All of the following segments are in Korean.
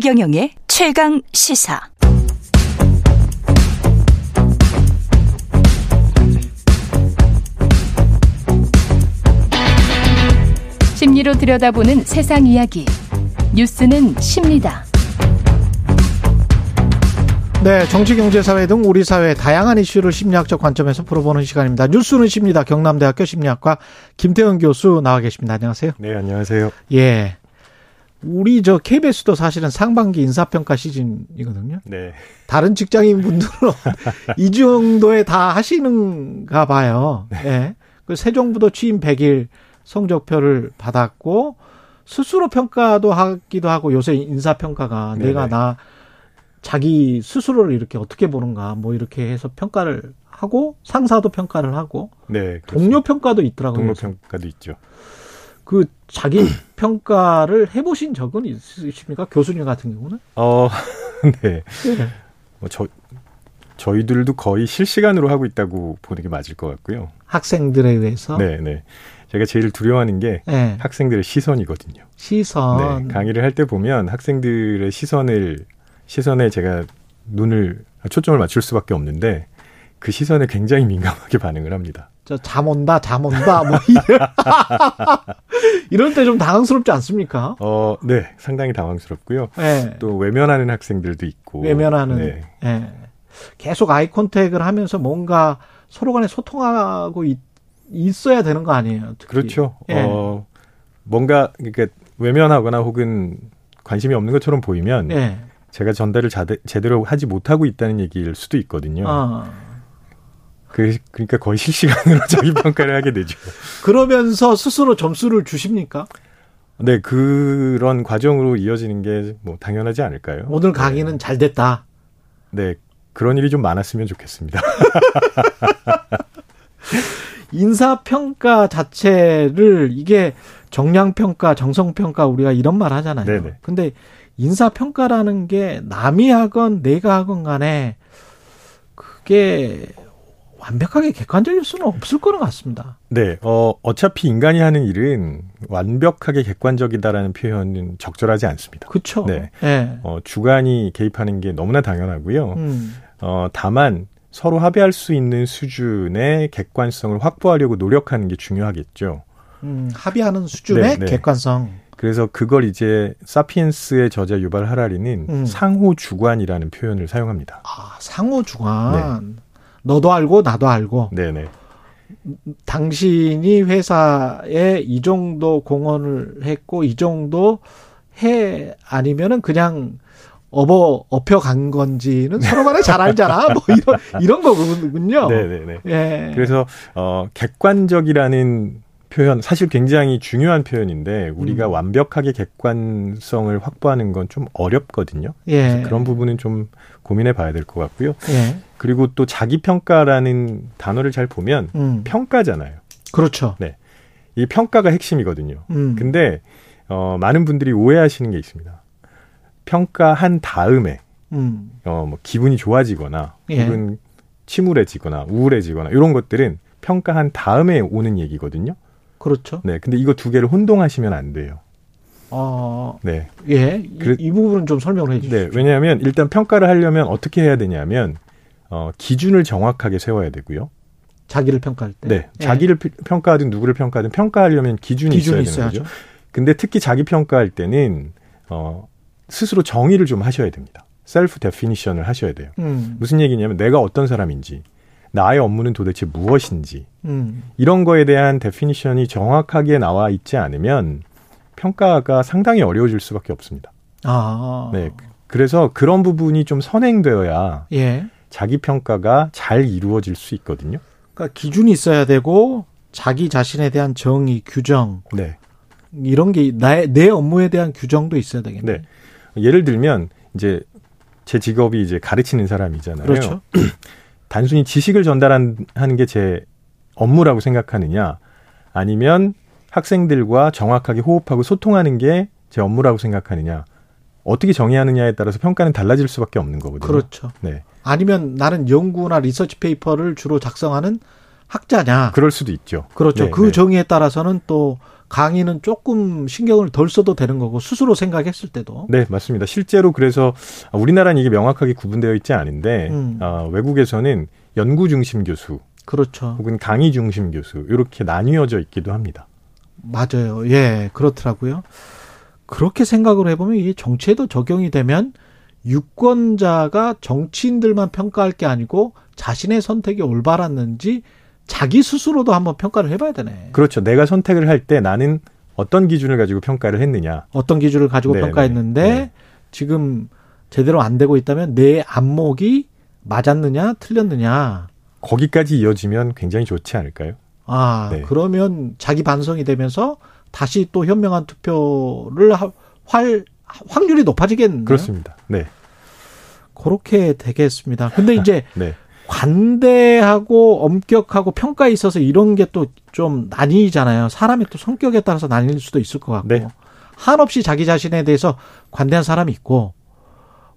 최경영의 최강 시사. 심리로 들여다보는 세상 이야기. 뉴스는 십니다. 네, 정치, 경제, 사회 등 우리 사회의 다양한 이슈를 심리학적 관점에서 풀어보는 시간입니다. 뉴스는 십니다. 경남대학교 심리학과 김태현 교수 나와 계십니다. 안녕하세요. 네, 안녕하세요. 예. 우리 저 KBS도 사실은 상반기 인사평가 시즌이거든요. 네. 다른 직장인 분들은 이 정도에 다 하시는가 봐요. 네. 예. 그새 정부도 취임 100일 성적표를 받았고 스스로 평가도 하기도 하고 요새 인사평가가 네네. 내가 나 자기 스스로를 이렇게 어떻게 보는가 뭐 이렇게 해서 평가를 하고 상사도 평가를 하고 네, 동료 평가도 있더라고요. 동료 평가도 있죠. 그 자기 평가를 해보신 적은 있으십니까? 교수님 같은 경우는? 어, 네. 네. 뭐 저 저희들도 거의 실시간으로 하고 있다고 보는 게 맞을 것 같고요. 학생들에 의해서? 네, 네. 제가 제일 두려워하는 게 네. 학생들의 시선이거든요. 시선. 네, 강의를 할 때 보면 학생들의 시선을 시선에 제가 눈을 초점을 맞출 수밖에 없는데 그 시선에 굉장히 민감하게 반응을 합니다. 저잠 온다, 잠 온다, 뭐 이럴 때 좀 당황스럽지 않습니까? 어, 네, 상당히 당황스럽고요. 네. 또 외면하는 학생들도 있고. 외면하는. 네. 네. 계속 아이 컨택을 하면서 뭔가 서로 간에 소통하고 있, 있어야 되는 거 아니에요? 특히. 그렇죠. 네. 어, 뭔가 그러니까 외면하거나 혹은 관심이 없는 것처럼 보이면 네. 제가 전달을 자대, 제대로 하지 못하고 있다는 얘기일 수도 있거든요. 아. 그, 그러니까 거의 실시간으로 자기 평가를 하게 되죠. 그러면서 스스로 점수를 주십니까? 네, 그런 과정으로 이어지는 게 뭐 당연하지 않을까요? 오늘 강의는 네. 잘 됐다. 네, 그런 일이 좀 많았으면 좋겠습니다. 인사평가 자체를 이게 정량평가, 정성평가 우리가 이런 말 하잖아요. 네네. 근데 인사평가라는 게 남이 하건 내가 하건 간에 그게 완벽하게 객관적일 수는 없을 거는 같습니다. 네, 어, 어차피 인간이 하는 일은 완벽하게 객관적이다라는 표현은 적절하지 않습니다. 그렇죠. 네, 네. 어, 주관이 개입하는 게 너무나 당연하고요. 음. 어, 다만 서로 합의할 수 있는 수준의 객관성을 확보하려고 노력하는 게 중요하겠죠. 음, 합의하는 수준의 네, 네. 객관성. 그래서 그걸 이제 사피엔스의 저자 유발 하라리는 음. 상호 주관이라는 표현을 사용합니다. 아, 상호 주관. 네. 너도 알고 나도 알고. 네네. 당신이 회사에 이 정도 공헌을 했고 이 정도 해 아니면은 그냥 업어 업혀 간 건지는 서로 간에 잘 알잖아. 뭐 이런 이런 거군요. 네네네. 예. 그래서 어 객관적이라는 표현 사실 굉장히 중요한 표현인데 우리가 음. 완벽하게 객관성을 확보하는 건 좀 어렵거든요. 예. 그런 부분은 좀 고민해 봐야 될 것 같고요. 예. 그리고 또 자기 평가라는 단어를 잘 보면 음. 평가잖아요. 그렇죠. 네. 이 평가가 핵심이거든요. 음. 근데 어 많은 분들이 오해하시는 게 있습니다. 평가한 다음에 음. 어뭐 기분이 좋아지거나 예. 혹은 침울해지거나 우울해지거나 이런 것들은 평가한 다음에 오는 얘기거든요. 그렇죠. 네. 근데 이거 두 개를 혼동하시면 안 돼요. 아, 네. 예. 이, 이 부분은 좀 설명을 해 주시죠. 네. 왜냐하면 일단 평가를 하려면 어떻게 해야 되냐면 어, 기준을 정확하게 세워야 되고요. 자기를 평가할 때. 네. 예. 자기를 평가하든 누구를 평가하든 평가하려면 기준이, 기준이 있어야 되는 거죠. 근데 특히 자기 평가할 때는 어, 스스로 정의를 좀 하셔야 됩니다. self definition을 하셔야 돼요. 음. 무슨 얘기냐면 내가 어떤 사람인지, 나의 업무는 도대체 무엇인지, 음. 이런 거에 대한 definition이 정확하게 나와 있지 않으면 평가가 상당히 어려워질 수밖에 없습니다. 아. 네. 그래서 그런 부분이 좀 선행되어야 예. 자기 평가가 잘 이루어질 수 있거든요. 그러니까 기준이 있어야 되고 자기 자신에 대한 정의, 규정, 네. 이런 게 나의 내 업무에 대한 규정도 있어야 되겠네요. 네. 예를 들면 이제 제 직업이 이제 가르치는 사람이잖아요. 그렇죠. 단순히 지식을 전달하는 게 제 업무라고 생각하느냐, 아니면 학생들과 정확하게 호흡하고 소통하는 게 제 업무라고 생각하느냐, 어떻게 정의하느냐에 따라서 평가는 달라질 수밖에 없는 거거든요. 그렇죠. 네. 아니면 나는 연구나 research paper를 주로 작성하는 학자냐. 그럴 수도 있죠. 그렇죠. 네, 그 네. 정의에 따라서는 또 강의는 조금 신경을 덜 써도 되는 거고 스스로 생각했을 때도. 네, 맞습니다. 실제로 그래서 우리나라는 이게 명확하게 구분되어 있지 않은데 음. 어, 외국에서는 연구 중심 교수, 그렇죠. 혹은 강의 중심 교수 이렇게 나뉘어져 있기도 합니다. 맞아요. 예, 그렇더라고요. 그렇게 생각을 해보면 이게 정치에도 적용이 되면 유권자가 정치인들만 평가할 게 아니고 자신의 선택이 올바랐는지 자기 스스로도 한번 평가를 해봐야 되네. 그렇죠. 내가 선택을 할 때 나는 어떤 기준을 가지고 평가를 했느냐. 어떤 기준을 가지고 네네. 평가했는데 네. 지금 제대로 안 되고 있다면 내 안목이 맞았느냐 틀렸느냐. 거기까지 이어지면 굉장히 좋지 않을까요? 아, 네. 그러면 자기 반성이 되면서 다시 또 현명한 투표를 할 확률이 높아지겠네요. 그렇습니다. 네. 그렇게 되겠습니다. 근데 이제 네. 관대하고 엄격하고 평가에 있어서 이런 게 또 좀 나뉘잖아요. 사람의 또 성격에 따라서 나뉠 수도 있을 것 같고. 네. 한없이 자기 자신에 대해서 관대한 사람이 있고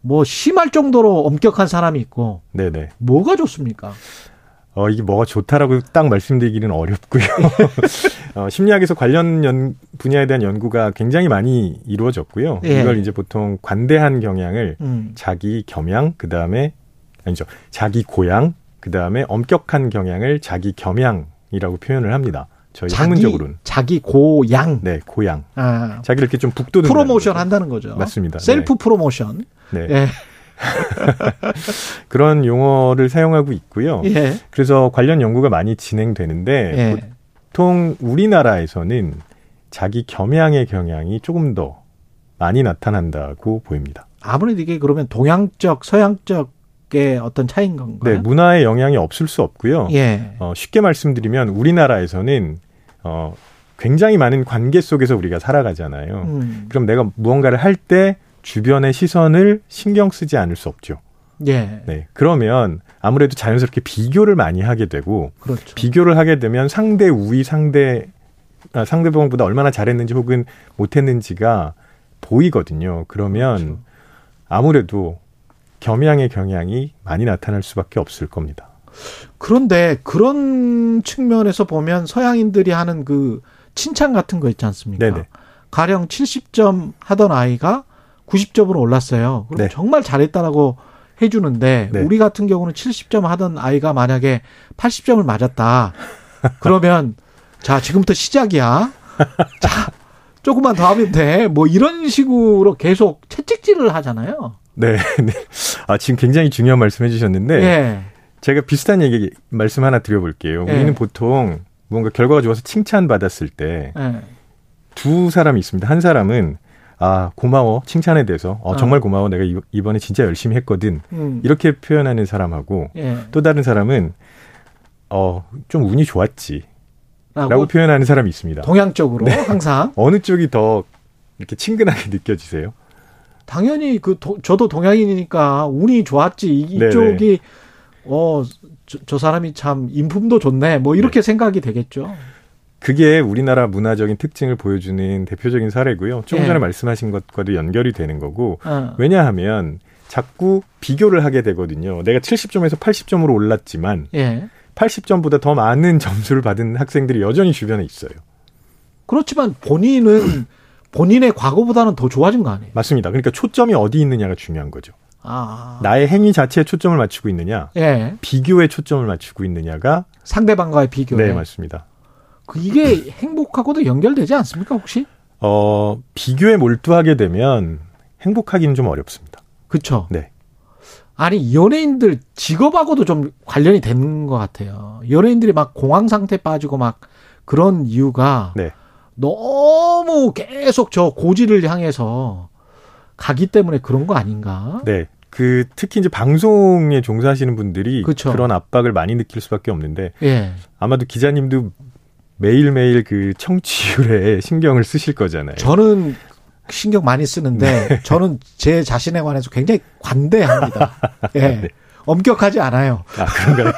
뭐 심할 정도로 엄격한 사람이 있고. 네네. 뭐가 좋습니까? 어, 이게 뭐가 좋다라고 딱 말씀드리기는 어렵고요. 어, 심리학에서 관련 연, 분야에 대한 연구가 굉장히 많이 이루어졌고요. 예. 이걸 이제 보통 관대한 경향을 음. 자기 겸양, 그 다음에, 아니죠. 자기 고양, 그 다음에 엄격한 경향을 자기 겸양이라고 표현을 합니다. 저희 자기, 학문적으로는. 자기 고양. 네, 고양. 아. 자기를 이렇게 좀 북돋는. 프로모션 한다는 거죠. 맞습니다. 셀프 네. 프로모션. 네. 예. 그런 용어를 사용하고 있고요. 예. 그래서 관련 연구가 많이 진행되는데 예. 보통 우리나라에서는 자기 겸양의 경향이 조금 더 많이 나타난다고 보입니다. 아무래도 이게 그러면 동양적, 서양적 의 어떤 차이인 건가요? 네, 문화의 영향이 없을 수 없고요. 예. 어, 쉽게 말씀드리면 우리나라에서는 어, 굉장히 많은 관계 속에서 우리가 살아가잖아요. 음. 그럼 내가 무언가를 할 때 주변의 시선을 신경 쓰지 않을 수 없죠. 예. 네. 그러면 아무래도 자연스럽게 비교를 많이 하게 되고 그렇죠. 비교를 하게 되면 상대 우위 상대 아, 상대방보다 얼마나 잘했는지 혹은 못했는지가 보이거든요. 그러면 그렇죠. 아무래도 겸양의 경향이 많이 나타날 수밖에 없을 겁니다. 그런데 그런 측면에서 보면 서양인들이 하는 그 칭찬 같은 거 있지 않습니까? 네네. 가령 70점 하던 아이가 90점으로 올랐어요. 그럼 네. 정말 잘했다라고 해주는데 네. 우리 같은 경우는 70점 하던 아이가 만약에 80점을 맞았다. 그러면 자 지금부터 시작이야. 자 조금만 더 하면 돼. 뭐 이런 식으로 계속 채찍질을 하잖아요. 네, 네. 아 지금 굉장히 중요한 말씀 해주셨는데 네. 제가 비슷한 얘기 말씀 하나 드려볼게요. 네. 우리는 보통 뭔가 결과가 좋아서 칭찬 받았을 때두 네. 사람이 있습니다. 한 사람은 아 고마워 칭찬에 대해서 어, 정말 어. 고마워 내가 이번에 진짜 열심히 했거든 음. 이렇게 표현하는 사람하고 예. 또 다른 사람은 어좀 운이 좋았지 라고 표현하는 사람이 있습니다. 동양적으로 네. 항상 어느 쪽이 더 이렇게 친근하게 느껴지세요? 당연히 그 도, 저도 동양인이니까 운이 좋았지 이쪽이 어저 저 사람이 참 인품도 좋네 뭐 이렇게 네. 생각이 되겠죠. 그게 우리나라 문화적인 특징을 보여주는 대표적인 사례고요. 조금 전에 예. 말씀하신 것과도 연결이 되는 거고 어. 왜냐하면 자꾸 비교를 하게 되거든요. 내가 70점에서 80점으로 올랐지만 예. 80점보다 더 많은 점수를 받은 학생들이 여전히 주변에 있어요. 그렇지만 본인은 본인의 과거보다는 더 좋아진 거 아니에요? 맞습니다. 그러니까 초점이 어디 있느냐가 중요한 거죠. 아. 나의 행위 자체에 초점을 맞추고 있느냐, 예. 비교에 초점을 맞추고 있느냐가 상대방과의 비교에. 네, 맞습니다. 그 이게 행복하고도 연결되지 않습니까 혹시? 어 비교에 몰두하게 되면 행복하기는 좀 어렵습니다. 그렇죠. 네. 아니 연예인들 직업하고도 좀 관련이 되는 것 같아요. 연예인들이 막 공황 상태 빠지고 막 그런 이유가 네. 너무 계속 저 고지를 향해서 가기 때문에 그런 거 아닌가? 네. 그 특히 이제 방송에 종사하시는 분들이 그쵸. 그런 압박을 많이 느낄 수밖에 없는데 예. 아마도 기자님도 매일매일 그 청취율에 신경을 쓰실 거잖아요. 저는 신경 많이 쓰는데 네. 저는 제 자신에 관해서 굉장히 관대합니다. 예. 네. 엄격하지 않아요. 아, 그런가요?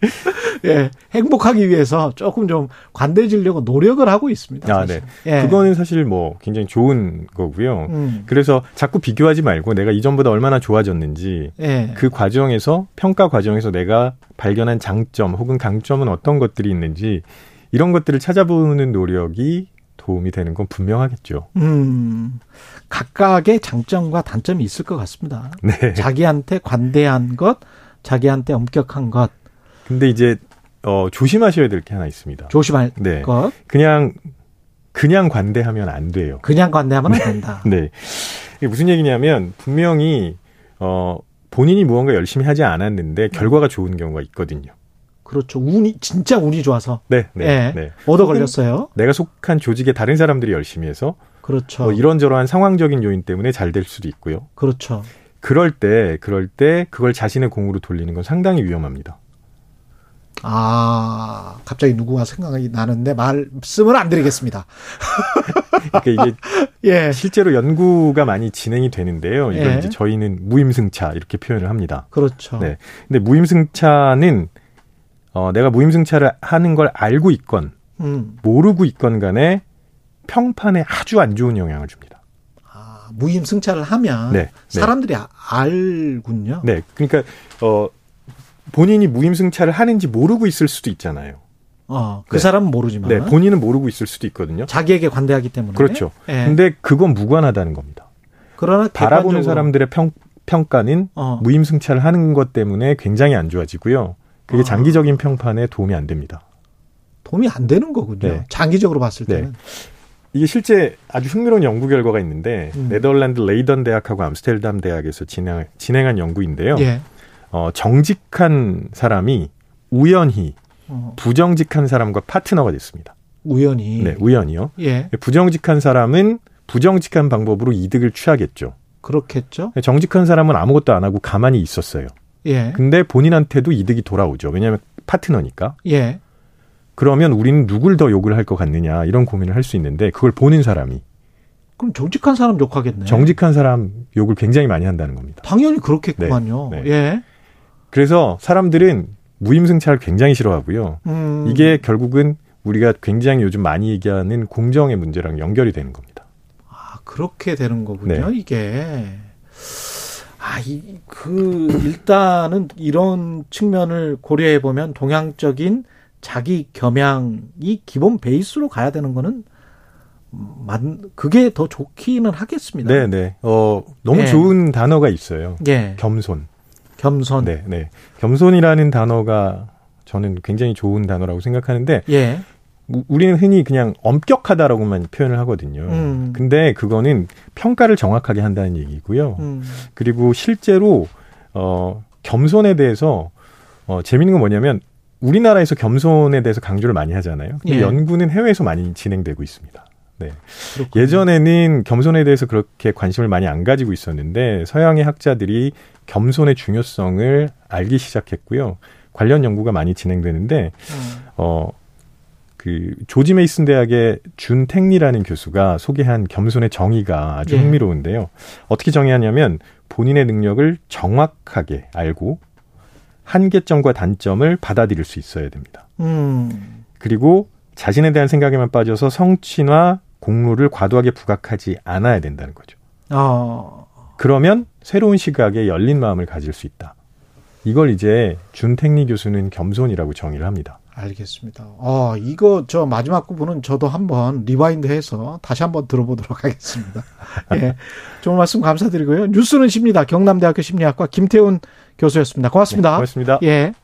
예, 행복하기 위해서 조금 좀 관대해지려고 노력을 하고 있습니다. 아, 사실. 네. 예. 그거는 사실 뭐 굉장히 좋은 거고요. 음. 그래서 자꾸 비교하지 말고 내가 이전보다 얼마나 좋아졌는지 예. 그 과정에서 평가 과정에서 내가 발견한 장점 혹은 강점은 어떤 것들이 있는지 이런 것들을 찾아보는 노력이 도움이 되는 건 분명하겠죠. 음, 각각의 장점과 단점이 있을 것 같습니다. 네. 자기한테 관대한 것, 자기한테 엄격한 것. 근데 이제 어, 조심하셔야 될 게 하나 있습니다. 조심할 네. 것. 그냥 그냥 관대하면 안 돼요. 그냥 관대하면 안 된다. 네. 이게 무슨 얘기냐면 분명히 어 본인이 무언가 열심히 하지 않았는데 결과가 좋은 경우가 있거든요. 그렇죠. 운이 진짜 운이 좋아서. 네, 네, 네. 네. 얻어 걸렸어요. 내가 속한 조직에 다른 사람들이 열심히 해서 그렇죠. 뭐 이런저런 상황적인 요인 때문에 잘 될 수도 있고요. 그렇죠. 그럴 때 그럴 때 그걸 자신의 공으로 돌리는 건 상당히 위험합니다. 아, 갑자기 누구가 생각이 나는데 말씀을 안 드리겠습니다. 그러니까 이게 예. 실제로 연구가 많이 진행이 되는데요. 이걸 예. 이제 저희는 무임승차 이렇게 표현을 합니다. 그렇죠. 네. 근데 무임승차는 어, 내가 무임승차를 하는 걸 알고 있건 음. 모르고 있건 간에 평판에 아주 안 좋은 영향을 줍니다. 아, 무임승차를 하면 네, 네. 사람들이 네. 알군요. 네. 그러니까 어 본인이 무임승차를 하는지 모르고 있을 수도 있잖아요. 어, 그 네. 사람은 모르지만. 네, 본인은 모르고 있을 수도 있거든요. 자기에게 관대하기 때문에. 그렇죠. 네. 근데 그건 무관하다는 겁니다. 그러나 바라보는 사람들의 평, 평가는 어. 무임승차를 하는 것 때문에 굉장히 안 좋아지고요. 그게 아. 장기적인 평판에 도움이 안 됩니다. 도움이 안 되는 거군요. 네. 장기적으로 봤을 네. 때는. 네. 이게 실제 아주 흥미로운 연구 결과가 있는데 음. 네덜란드 레이던 대학하고 암스테르담 대학에서 진행, 진행한 연구인데요. 예. 어, 정직한 사람이 우연히 어. 부정직한 사람과 파트너가 됐습니다. 우연히. 네, 우연히요. 예. 부정직한 사람은 부정직한 방법으로 이득을 취하겠죠. 그렇겠죠. 정직한 사람은 아무것도 안 하고 가만히 있었어요. 예. 근데 본인한테도 이득이 돌아오죠. 왜냐하면 파트너니까. 예. 그러면 우리는 누굴 더 욕을 할 것 같느냐 이런 고민을 할 수 있는데 그걸 보는 사람이 그럼 정직한 사람 욕하겠네. 정직한 사람 욕을 굉장히 많이 한다는 겁니다. 당연히 그렇겠구만요. 네, 네. 예. 그래서 사람들은 무임승차를 굉장히 싫어하고요. 음. 이게 결국은 우리가 굉장히 요즘 많이 얘기하는 공정의 문제랑 연결이 되는 겁니다. 아 그렇게 되는 거군요. 네. 이게. 아, 이, 그, 일단은 이런 측면을 고려해 보면 동양적인 자기 겸양이 기본 베이스로 가야 되는 거는 만 그게 더 좋기는 하겠습니다. 네, 네. 어, 너무 네. 좋은 단어가 있어요. 네. 겸손. 겸손. 네, 네. 겸손이라는 단어가 저는 굉장히 좋은 단어라고 생각하는데 예. 우리는 흔히 그냥 엄격하다라고만 표현을 하거든요. 음. 근데 그거는 평가를 정확하게 한다는 얘기고요. 음. 그리고 실제로 어 겸손에 대해서 어 재밌는 건 뭐냐면 우리나라에서 겸손에 대해서 강조를 많이 하잖아요. 근데 예. 연구는 해외에서 많이 진행되고 있습니다. 네. 그렇군요. 예전에는 겸손에 대해서 그렇게 관심을 많이 안 가지고 있었는데 서양의 학자들이 겸손의 중요성을 알기 시작했고요. 관련 연구가 많이 진행되는데 음. 어 그 조지 메이슨 대학의 준택리라는 교수가 소개한 겸손의 정의가 아주 예. 흥미로운데요. 어떻게 정의하냐면 본인의 능력을 정확하게 알고 한계점과 단점을 받아들일 수 있어야 됩니다. 음. 그리고 자신에 대한 생각에만 빠져서 성취나 공로를 과도하게 부각하지 않아야 된다는 거죠. 어. 그러면 새로운 시각에 열린 마음을 가질 수 있다. 이걸 이제 준택리 교수는 겸손이라고 정의를 합니다. 알겠습니다. 어, 이거 저 마지막 부분은 저도 한번 rewind 해서 다시 한번 들어보도록 하겠습니다. 예. 좋은 말씀 감사드리고요. 뉴스는 심리다. 경남대학교 심리학과 김태훈 교수였습니다. 고맙습니다. 네, 고맙습니다. 예.